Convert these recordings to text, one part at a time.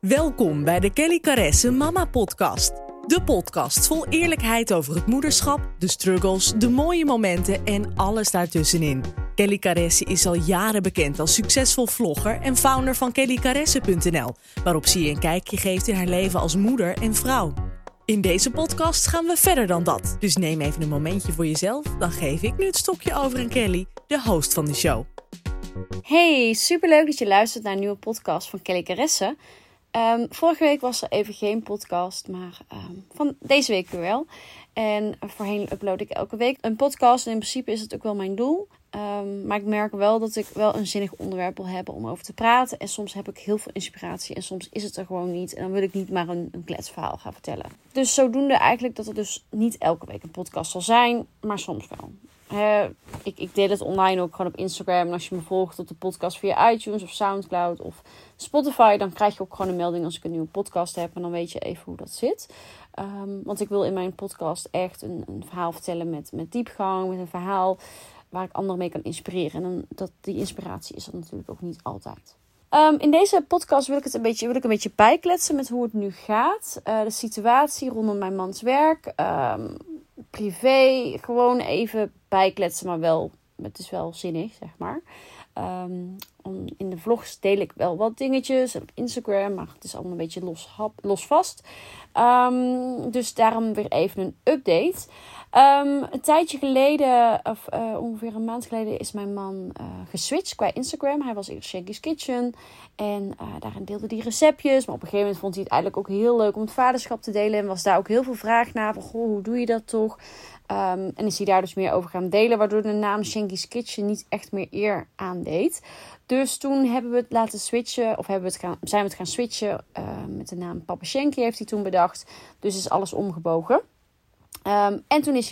Welkom bij de Kelly Caresse Mama Podcast. De podcast vol eerlijkheid over het moederschap, de struggles, de mooie momenten en alles daartussenin. Kelly Caresse is al jaren bekend als succesvol vlogger en founder van kellycaresse.nl, waarop ze je een kijkje geeft in haar leven als moeder en vrouw. In deze podcast gaan we verder dan dat. Dus neem even een momentje voor jezelf, dan geef ik nu het stokje over aan Kelly, de host van de show. Hey, superleuk dat je luistert naar een nieuwe podcast van Kelly Caresse. Ehm, vorige week was er even geen podcast, maar ehm, van deze week weer wel. En voorheen upload ik elke week een podcast. En in principe is het ook wel mijn doel. Ehm, maar ik merk wel dat ik wel een zinnig onderwerp wil hebben om over te praten. En soms heb ik heel veel inspiratie en soms is het er gewoon niet. En dan wil ik niet maar een, een kletsverhaal gaan vertellen. Dus zodoende eigenlijk dat er dus niet elke week een podcast zal zijn, maar soms wel. Ik, ik deel het online ook gewoon op Instagram. En als je me volgt op de podcast via iTunes of Soundcloud of Spotify, dan krijg je ook gewoon een melding als ik een nieuwe podcast heb. En dan weet je even hoe dat zit. Ehm, want ik wil in mijn podcast echt een, verhaal vertellen met, met diepgang, met een verhaal waar ik anderen mee kan inspireren. En dat, die inspiratie is er natuurlijk ook niet altijd. Ehm, in deze podcast wil ik het een beetje, wil ik een beetje bijkletsen met hoe het nu gaat. Uh, de situatie rondom mijn mans werk. Um, privé. Gewoon even bijkletsen, maar wel. Het is wel zinnig, zeg maar. Um, in de vlogs deel ik wel wat dingetjes op Instagram, maar het is allemaal een beetje los, los vast. dus daarom weer even een update. Um, een tijdje geleden, of uh, ongeveer een maand geleden, is mijn man uh, geswitcht qua Instagram. Hij was eerst Shanky's Kitchen en uh, daarin deelde hij receptjes. Maar op een gegeven moment vond hij het eigenlijk ook heel leuk om het vaderschap te delen. En was daar ook heel veel vraag naar van, goh, hoe doe je dat toch? Um, en is hij daar dus meer over gaan delen, waardoor de naam Shanky's Kitchen niet echt meer eer aandeed. Dus toen hebben we het laten switchen, of hebben we het gaan, zijn we het gaan switchen met de naam Papa Shanky heeft hij toen bedacht. Dus is alles omgebogen. Um, en toen heeft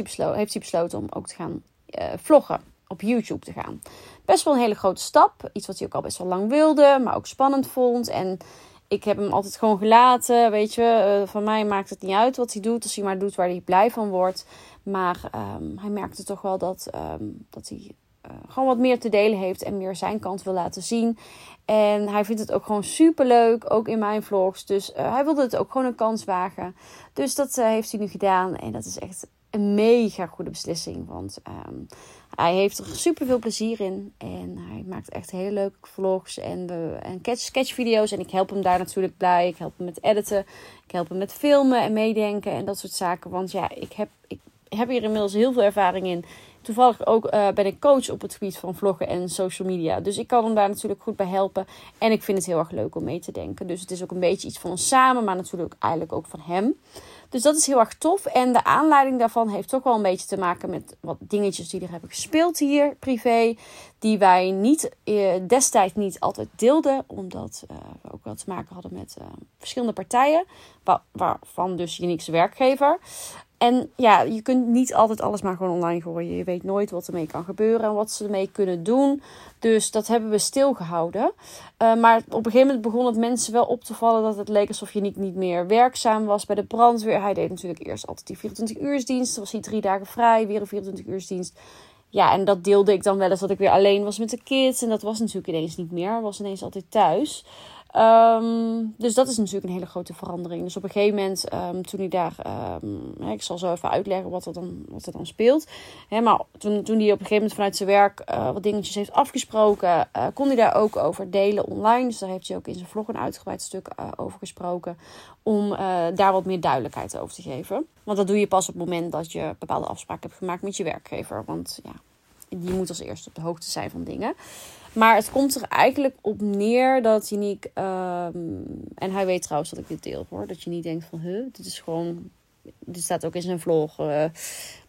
hij besloten om ook te gaan uh, vloggen, op YouTube te gaan. Best wel een hele grote stap. Iets wat hij ook al best wel lang wilde, maar ook spannend vond. En ik heb hem altijd gewoon gelaten. Weet je, uh, van mij maakt het niet uit wat hij doet. Als hij maar doet waar hij blij van wordt. Maar um, hij merkte toch wel dat, um, dat hij gewoon wat meer te delen heeft en meer zijn kant wil laten zien. En hij vindt het ook gewoon super leuk, ook in mijn vlogs. Dus uh, hij wilde het ook gewoon een kans wagen. Dus dat uh, heeft hij nu gedaan. En dat is echt een mega goede beslissing. Want um, hij heeft er super veel plezier in. En hij maakt echt hele leuke vlogs en, we, en sketchvideo's. En ik help hem daar natuurlijk bij. Ik help hem met editen. Ik help hem met filmen en meedenken en dat soort zaken. Want ja, ik heb, ik heb hier inmiddels heel veel ervaring in. Toevallig ook uh, ben ik coach op het gebied van vloggen en social media. Dus ik kan hem daar natuurlijk goed bij helpen. En ik vind het heel erg leuk om mee te denken. Dus het is ook een beetje iets van ons samen, maar natuurlijk eigenlijk ook van hem. Dus dat is heel erg tof. En de aanleiding daarvan heeft toch wel een beetje te maken met wat dingetjes die er hebben gespeeld hier privé. Die wij niet, eh, destijds niet altijd deelden. Omdat uh, we ook wel te maken hadden met verschillende partijen. Waar, waarvan dus Unique's werkgever. En ja, je kunt niet altijd alles maar gewoon online gooien. Je weet nooit wat ermee kan gebeuren en wat ze ermee kunnen doen. Dus dat hebben we stilgehouden. Uh, maar op een gegeven moment begon het mensen wel op te vallen dat het leek alsof je niet, niet meer werkzaam was bij de brandweer. Hij deed natuurlijk eerst altijd die 24 uursdienst. Dan was hij drie dagen vrij, weer een 24 uursdienst. Ja, en dat deelde ik dan wel eens dat ik weer alleen was met de kids. En dat was natuurlijk ineens niet meer. was ineens altijd thuis. Um, dus dat is natuurlijk een hele grote verandering. Dus op een gegeven moment, um, toen hij daar, um, ik zal zo even uitleggen wat er dan, wat er dan speelt. Hè, maar toen, toen hij op een gegeven moment vanuit zijn werk uh, wat dingetjes heeft afgesproken, uh, kon hij daar ook over delen online. Dus daar heeft hij ook in zijn vlog een uitgebreid stuk uh, over gesproken. Om daar wat meer duidelijkheid over te geven. Want dat doe je pas op het moment dat je bepaalde afspraken hebt gemaakt met je werkgever. Want ja, die moet als eerste op de hoogte zijn van dingen. Maar het komt er eigenlijk op neer dat niet. Um, en hij weet trouwens dat ik dit deel hoor. Dat je niet denkt van, huh, dit is gewoon. Dit staat ook in zijn vlog. Uh,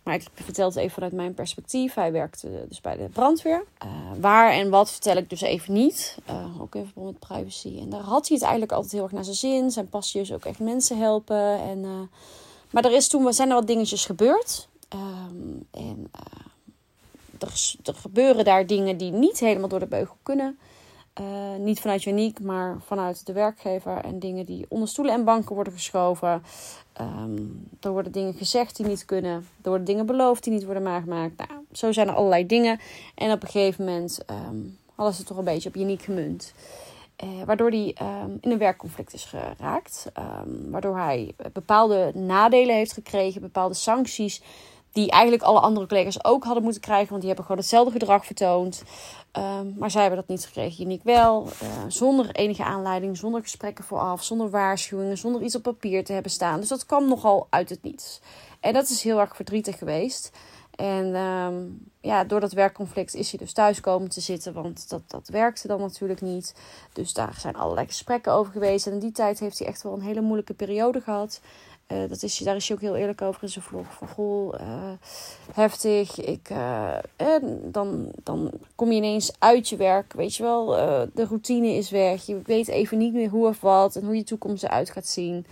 maar ik vertel het even vanuit mijn perspectief. Hij werkte dus bij de brandweer. Uh, waar en wat vertel ik dus even niet. Uh, ook verband met privacy. En daar had hij het eigenlijk altijd heel erg naar zijn zin. Zijn passie is ook echt mensen helpen. En, maar er is toen zijn er wat dingetjes gebeurd. Um, en er, gebeuren daar dingen die niet helemaal door de beugel kunnen. Uh, niet vanuit Uniek, maar vanuit de werkgever. En dingen die onder stoelen en banken worden geschoven. Um, er worden dingen gezegd die niet kunnen. Er worden dingen beloofd die niet worden gemaakt. Nou, zo zijn er allerlei dingen. En op een gegeven moment um, hadden ze toch een beetje op Uniek gemunt. Uh, waardoor hij ehm, in een werkconflict is geraakt. Waardoor hij bepaalde nadelen heeft gekregen, bepaalde sancties. Die eigenlijk alle andere collega's ook hadden moeten krijgen. Want die hebben gewoon hetzelfde gedrag vertoond. Um, maar zij hebben dat niet gekregen. Uniek wel. Uh, zonder enige aanleiding, zonder gesprekken vooraf, zonder waarschuwingen, zonder iets op papier te hebben staan. Dus dat kwam nogal uit het niets. En dat is heel erg verdrietig geweest. En um, ja, door dat werkconflict is hij dus thuis komen te zitten, want dat, dat werkte dan natuurlijk niet. Dus daar zijn allerlei gesprekken over geweest. En in die tijd heeft hij echt wel een hele moeilijke periode gehad. Uh, dat is, daar is hij ook heel eerlijk over in zijn vlog. Van goh, uh, heftig. Ik, uh, dan, dan kom je ineens uit je werk. Weet je wel, de routine is weg. Je weet even niet meer hoe of wat en hoe je toekomst eruit gaat zien.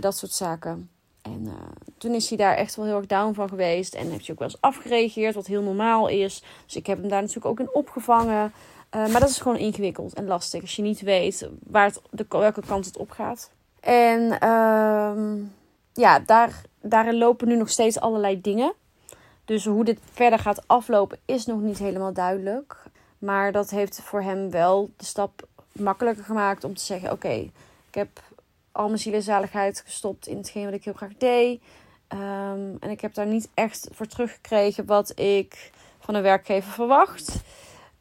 dat soort zaken. En toen is hij daar echt wel heel erg down van geweest. En heeft hij ook wel eens afgereageerd, wat heel normaal is. Dus ik heb hem daar natuurlijk ook in opgevangen. Maar dat is gewoon ingewikkeld en lastig als je niet weet waar het, de, welke kant het op gaat. En uh, ja, daar, daarin lopen nu nog steeds allerlei dingen. Dus hoe dit verder gaat aflopen is nog niet helemaal duidelijk. Maar dat heeft voor hem wel de stap makkelijker gemaakt om te zeggen: Oké, ik heb al mijn zielezaligheid gestopt in hetgeen wat ik heel graag deed. Um, en ik heb daar niet echt voor teruggekregen wat ik van een werkgever verwacht.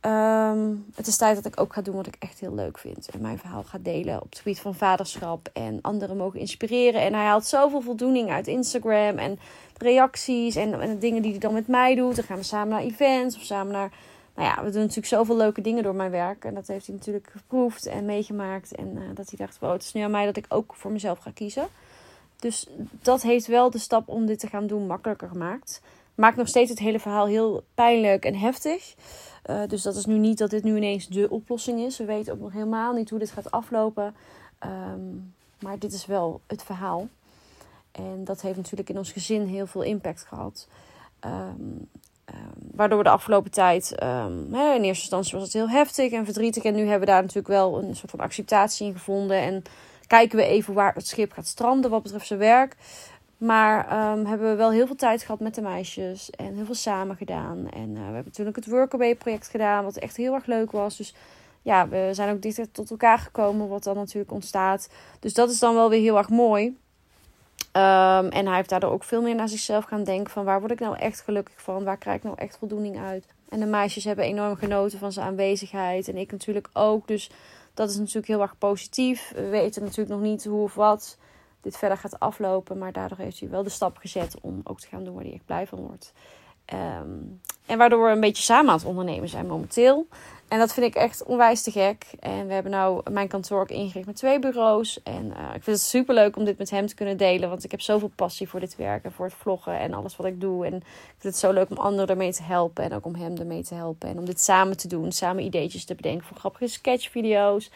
Um, het is tijd dat ik ook ga doen wat ik echt heel leuk vind. En mijn verhaal ga delen op het gebied van vaderschap. En anderen mogen inspireren. En hij haalt zoveel voldoening uit Instagram. En reacties en, en dingen die hij dan met mij doet. Dan gaan we samen naar events of samen naar nou ja, we doen natuurlijk zoveel leuke dingen door mijn werk. En dat heeft hij natuurlijk geproefd en meegemaakt. En uh, dat hij dacht, wow, het is nu aan mij dat ik ook voor mezelf ga kiezen. Dus dat heeft wel de stap om dit te gaan doen makkelijker gemaakt. Maakt nog steeds het hele verhaal heel pijnlijk en heftig. Uh, dus dat is nu niet dat dit nu ineens de oplossing is. We weten ook nog helemaal niet hoe dit gaat aflopen. Um, maar dit is wel het verhaal. En dat heeft natuurlijk in ons gezin heel veel impact gehad. Um, Um, waardoor we de afgelopen tijd, um, hè, in eerste instantie was het heel heftig en verdrietig. En nu hebben we daar natuurlijk wel een soort van acceptatie in gevonden. En kijken we even waar het schip gaat stranden wat betreft zijn werk. Maar um, hebben we wel heel veel tijd gehad met de meisjes en heel veel samen gedaan. En uh, we hebben natuurlijk het Workaway project gedaan, wat echt heel erg leuk was. Dus ja, we zijn ook dichter tot elkaar gekomen, wat dan natuurlijk ontstaat. Dus dat is dan wel weer heel erg mooi. Um, en hij heeft daardoor ook veel meer naar zichzelf gaan denken: van waar word ik nou echt gelukkig van? Waar krijg ik nou echt voldoening uit? En de meisjes hebben enorm genoten van zijn aanwezigheid. En ik natuurlijk ook. Dus dat is natuurlijk heel erg positief. We weten natuurlijk nog niet hoe of wat dit verder gaat aflopen. Maar daardoor heeft hij wel de stap gezet om ook te gaan doen waar hij echt blij van wordt. Um, en waardoor we een beetje samen aan het ondernemen zijn momenteel. En dat vind ik echt onwijs te gek. En we hebben nou mijn kantoor ook ingericht met twee bureaus. En uh, ik vind het super leuk om dit met hem te kunnen delen. Want ik heb zoveel passie voor dit werk en voor het vloggen en alles wat ik doe. En ik vind het zo leuk om anderen ermee te helpen. En ook om hem ermee te helpen. En om dit samen te doen. Samen ideetjes te bedenken voor grappige sketchvideo's.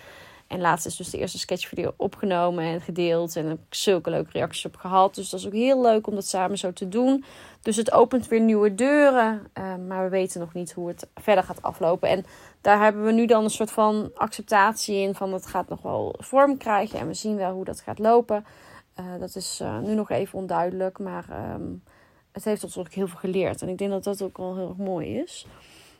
En laatst is dus de eerste sketchvideo opgenomen en gedeeld. En heb ik zulke leuke reacties op gehad. Dus dat is ook heel leuk om dat samen zo te doen. Dus het opent weer nieuwe deuren. Uh, maar we weten nog niet hoe het verder gaat aflopen. En daar hebben we nu dan een soort van acceptatie in. Van het gaat nog wel vorm krijgen. En we zien wel hoe dat gaat lopen. Uh, dat is uh, nu nog even onduidelijk. Maar um, het heeft ons ook heel veel geleerd. En ik denk dat dat ook wel heel erg mooi is.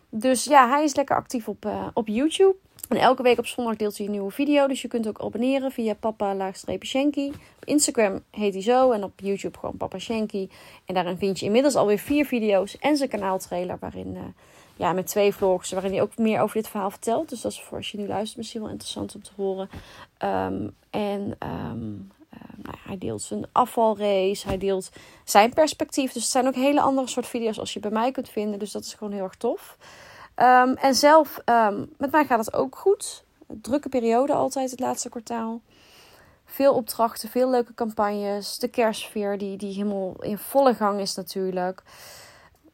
Dus ja, hij is lekker actief op, op YouTube. En elke week op zondag deelt hij een nieuwe video. Dus je kunt ook abonneren via papa-shanky. Op Instagram heet hij zo. En op YouTube gewoon papa Shanky. En daarin vind je inmiddels alweer vier video's. En zijn kanaaltrailer waarin... Uh, ja, met twee vlogs waarin hij ook meer over dit verhaal vertelt. Dus dat is voor als je nu luistert misschien wel interessant om te horen. Um, en um, uh, nou, hij deelt zijn afvalrace. Hij deelt zijn perspectief. Dus het zijn ook hele andere soort video's als je bij mij kunt vinden. Dus dat is gewoon heel erg tof. Um, en zelf, um, met mij gaat het ook goed. Drukke periode altijd het laatste kwartaal. Veel opdrachten, veel leuke campagnes. De kerstsfeer die, die helemaal in volle gang is natuurlijk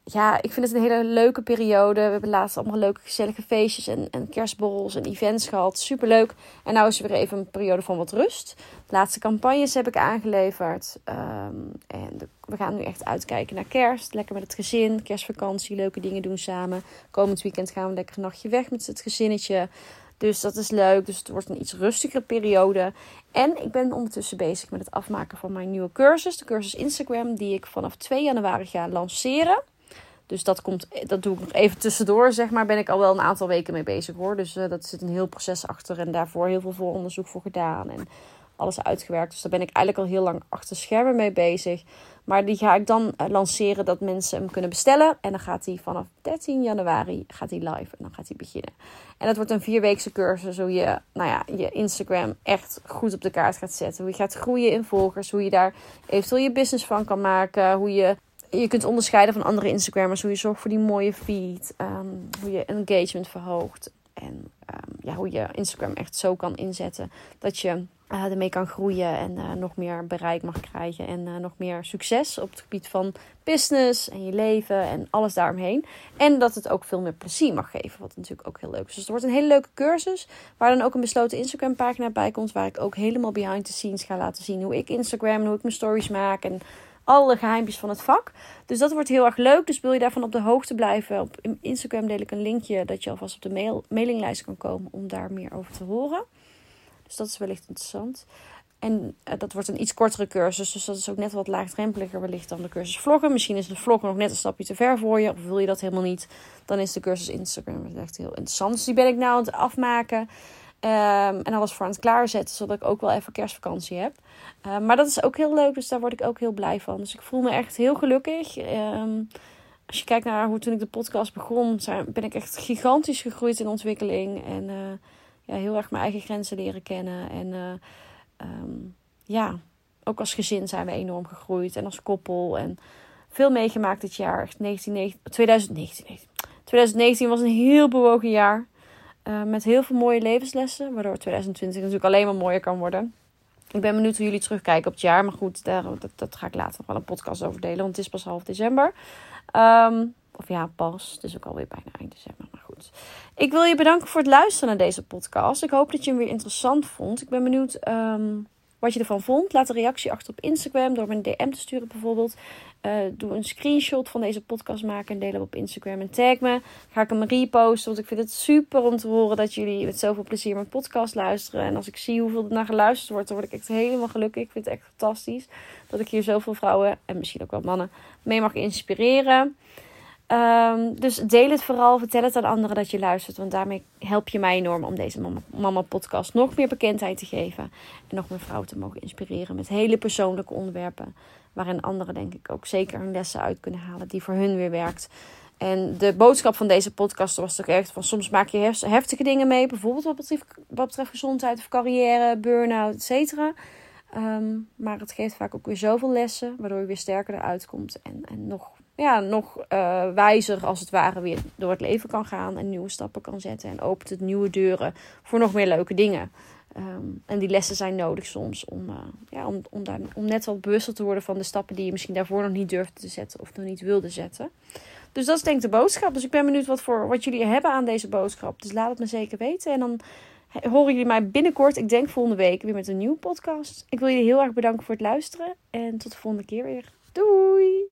ja, ik vind het een hele leuke periode. We hebben laatst allemaal leuke gezellige feestjes en, en kerstborrels en events gehad. Superleuk. En nu is er weer even een periode van wat rust. De laatste campagnes heb ik aangeleverd. Um, en we gaan nu echt uitkijken naar kerst. Lekker met het gezin, kerstvakantie, leuke dingen doen samen. Komend weekend gaan we lekker een nachtje weg met het gezinnetje. Dus dat is leuk. Dus het wordt een iets rustigere periode. En ik ben ondertussen bezig met het afmaken van mijn nieuwe cursus. De cursus Instagram die ik vanaf 2 januari ga lanceren. Dus dat, komt, dat doe ik nog even tussendoor, zeg maar. Ben ik al wel een aantal weken mee bezig hoor. Dus uh, dat zit een heel proces achter. En daarvoor heel veel vooronderzoek voor gedaan. En alles uitgewerkt. Dus daar ben ik eigenlijk al heel lang achter schermen mee bezig. Maar die ga ik dan uh, lanceren dat mensen hem kunnen bestellen. En dan gaat hij vanaf 13 januari gaat hij live. En dan gaat hij beginnen. En dat wordt een vierweekse cursus. Hoe je, nou ja, je Instagram echt goed op de kaart gaat zetten. Hoe je gaat groeien in volgers. Hoe je daar eventueel je business van kan maken. Hoe je je kunt onderscheiden van andere Instagrammers. Hoe je zorgt voor die mooie feed. Um, hoe je engagement verhoogt. En um, ja, hoe je Instagram echt zo kan inzetten dat je uh, ermee kan groeien en uh, nog meer bereik mag krijgen. En uh, nog meer succes op het gebied van business en je leven en alles daaromheen. En dat het ook veel meer plezier mag geven, wat natuurlijk ook heel leuk is. Dus het wordt een hele leuke cursus, waar dan ook een besloten Instagram pagina bij komt. Waar ik ook helemaal behind the scenes ga laten zien hoe ik Instagram en hoe ik mijn stories maak. En alle geheimpjes van het vak. Dus dat wordt heel erg leuk. Dus wil je daarvan op de hoogte blijven? Op Instagram deel ik een linkje dat je alvast op de mail, mailinglijst kan komen om daar meer over te horen. Dus dat is wellicht interessant. En uh, dat wordt een iets kortere cursus. Dus dat is ook net wat laagdrempeliger wellicht dan de cursus vloggen. Misschien is de vloggen nog net een stapje te ver voor je. Of wil je dat helemaal niet. Dan is de cursus Instagram echt heel interessant. Dus die ben ik nou aan het afmaken. Um, en alles voor aan het klaarzetten, zodat ik ook wel even kerstvakantie heb. Uh, maar dat is ook heel leuk, dus daar word ik ook heel blij van. Dus ik voel me echt heel gelukkig. Um, als je kijkt naar hoe toen ik de podcast begon, ben ik echt gigantisch gegroeid in ontwikkeling. En uh, ja, heel erg mijn eigen grenzen leren kennen. En um, ja, ook als gezin zijn we enorm gegroeid. En als koppel. En veel meegemaakt dit jaar. Echt 19, 2019. 2019 was een heel bewogen jaar. Uh, met heel veel mooie levenslessen. Waardoor 2020 natuurlijk alleen maar mooier kan worden. Ik ben benieuwd hoe jullie terugkijken op het jaar. Maar goed, daar, dat, ga ik later nog wel een podcast over delen. Want het is pas half december. Um, of ja, pas. Het is ook alweer bijna eind december. Maar goed. Ik wil je bedanken voor het luisteren naar deze podcast. Ik hoop dat je hem weer interessant vond. Ik ben benieuwd um, wat je ervan vond. Laat een reactie achter op Instagram door me een DM te sturen bijvoorbeeld. Uh, doe een screenshot van deze podcast maken en deel hem op Instagram en tag me. Ga ik hem reposten, want ik vind het super om te horen dat jullie met zoveel plezier mijn podcast luisteren. En als ik zie hoeveel er naar geluisterd wordt, dan word ik echt helemaal gelukkig. Ik vind het echt fantastisch dat ik hier zoveel vrouwen en misschien ook wel mannen mee mag inspireren. Um, dus deel het vooral, vertel het aan anderen dat je luistert. Want daarmee help je mij enorm om deze mama, mama podcast nog meer bekendheid te geven. En nog meer vrouwen te mogen inspireren met hele persoonlijke onderwerpen. Waarin anderen denk ik ook zeker hun lessen uit kunnen halen die voor hun weer werkt. En de boodschap van deze podcast was toch echt van soms maak je heftige dingen mee. Bijvoorbeeld wat betreft, gezondheid of carrière, burn-out, et cetera. Um, maar het geeft vaak ook weer zoveel lessen, waardoor je weer sterker eruit komt en, en nog ja, nog uh, wijzer als het ware weer door het leven kan gaan en nieuwe stappen kan zetten. En opent het nieuwe deuren voor nog meer leuke dingen. Um, en die lessen zijn nodig soms om, uh, ja, om, om, net wat bewuster te worden van de stappen die je misschien daarvoor nog niet durfde te zetten of nog niet wilde zetten. Dus dat is denk ik de boodschap. Dus ik ben benieuwd wat, voor, wat jullie hebben aan deze boodschap. Dus laat het me zeker weten. En dan horen jullie mij binnenkort, ik denk volgende week, weer met een nieuwe podcast. Ik wil jullie heel erg bedanken voor het luisteren. En tot de volgende keer weer. Doei!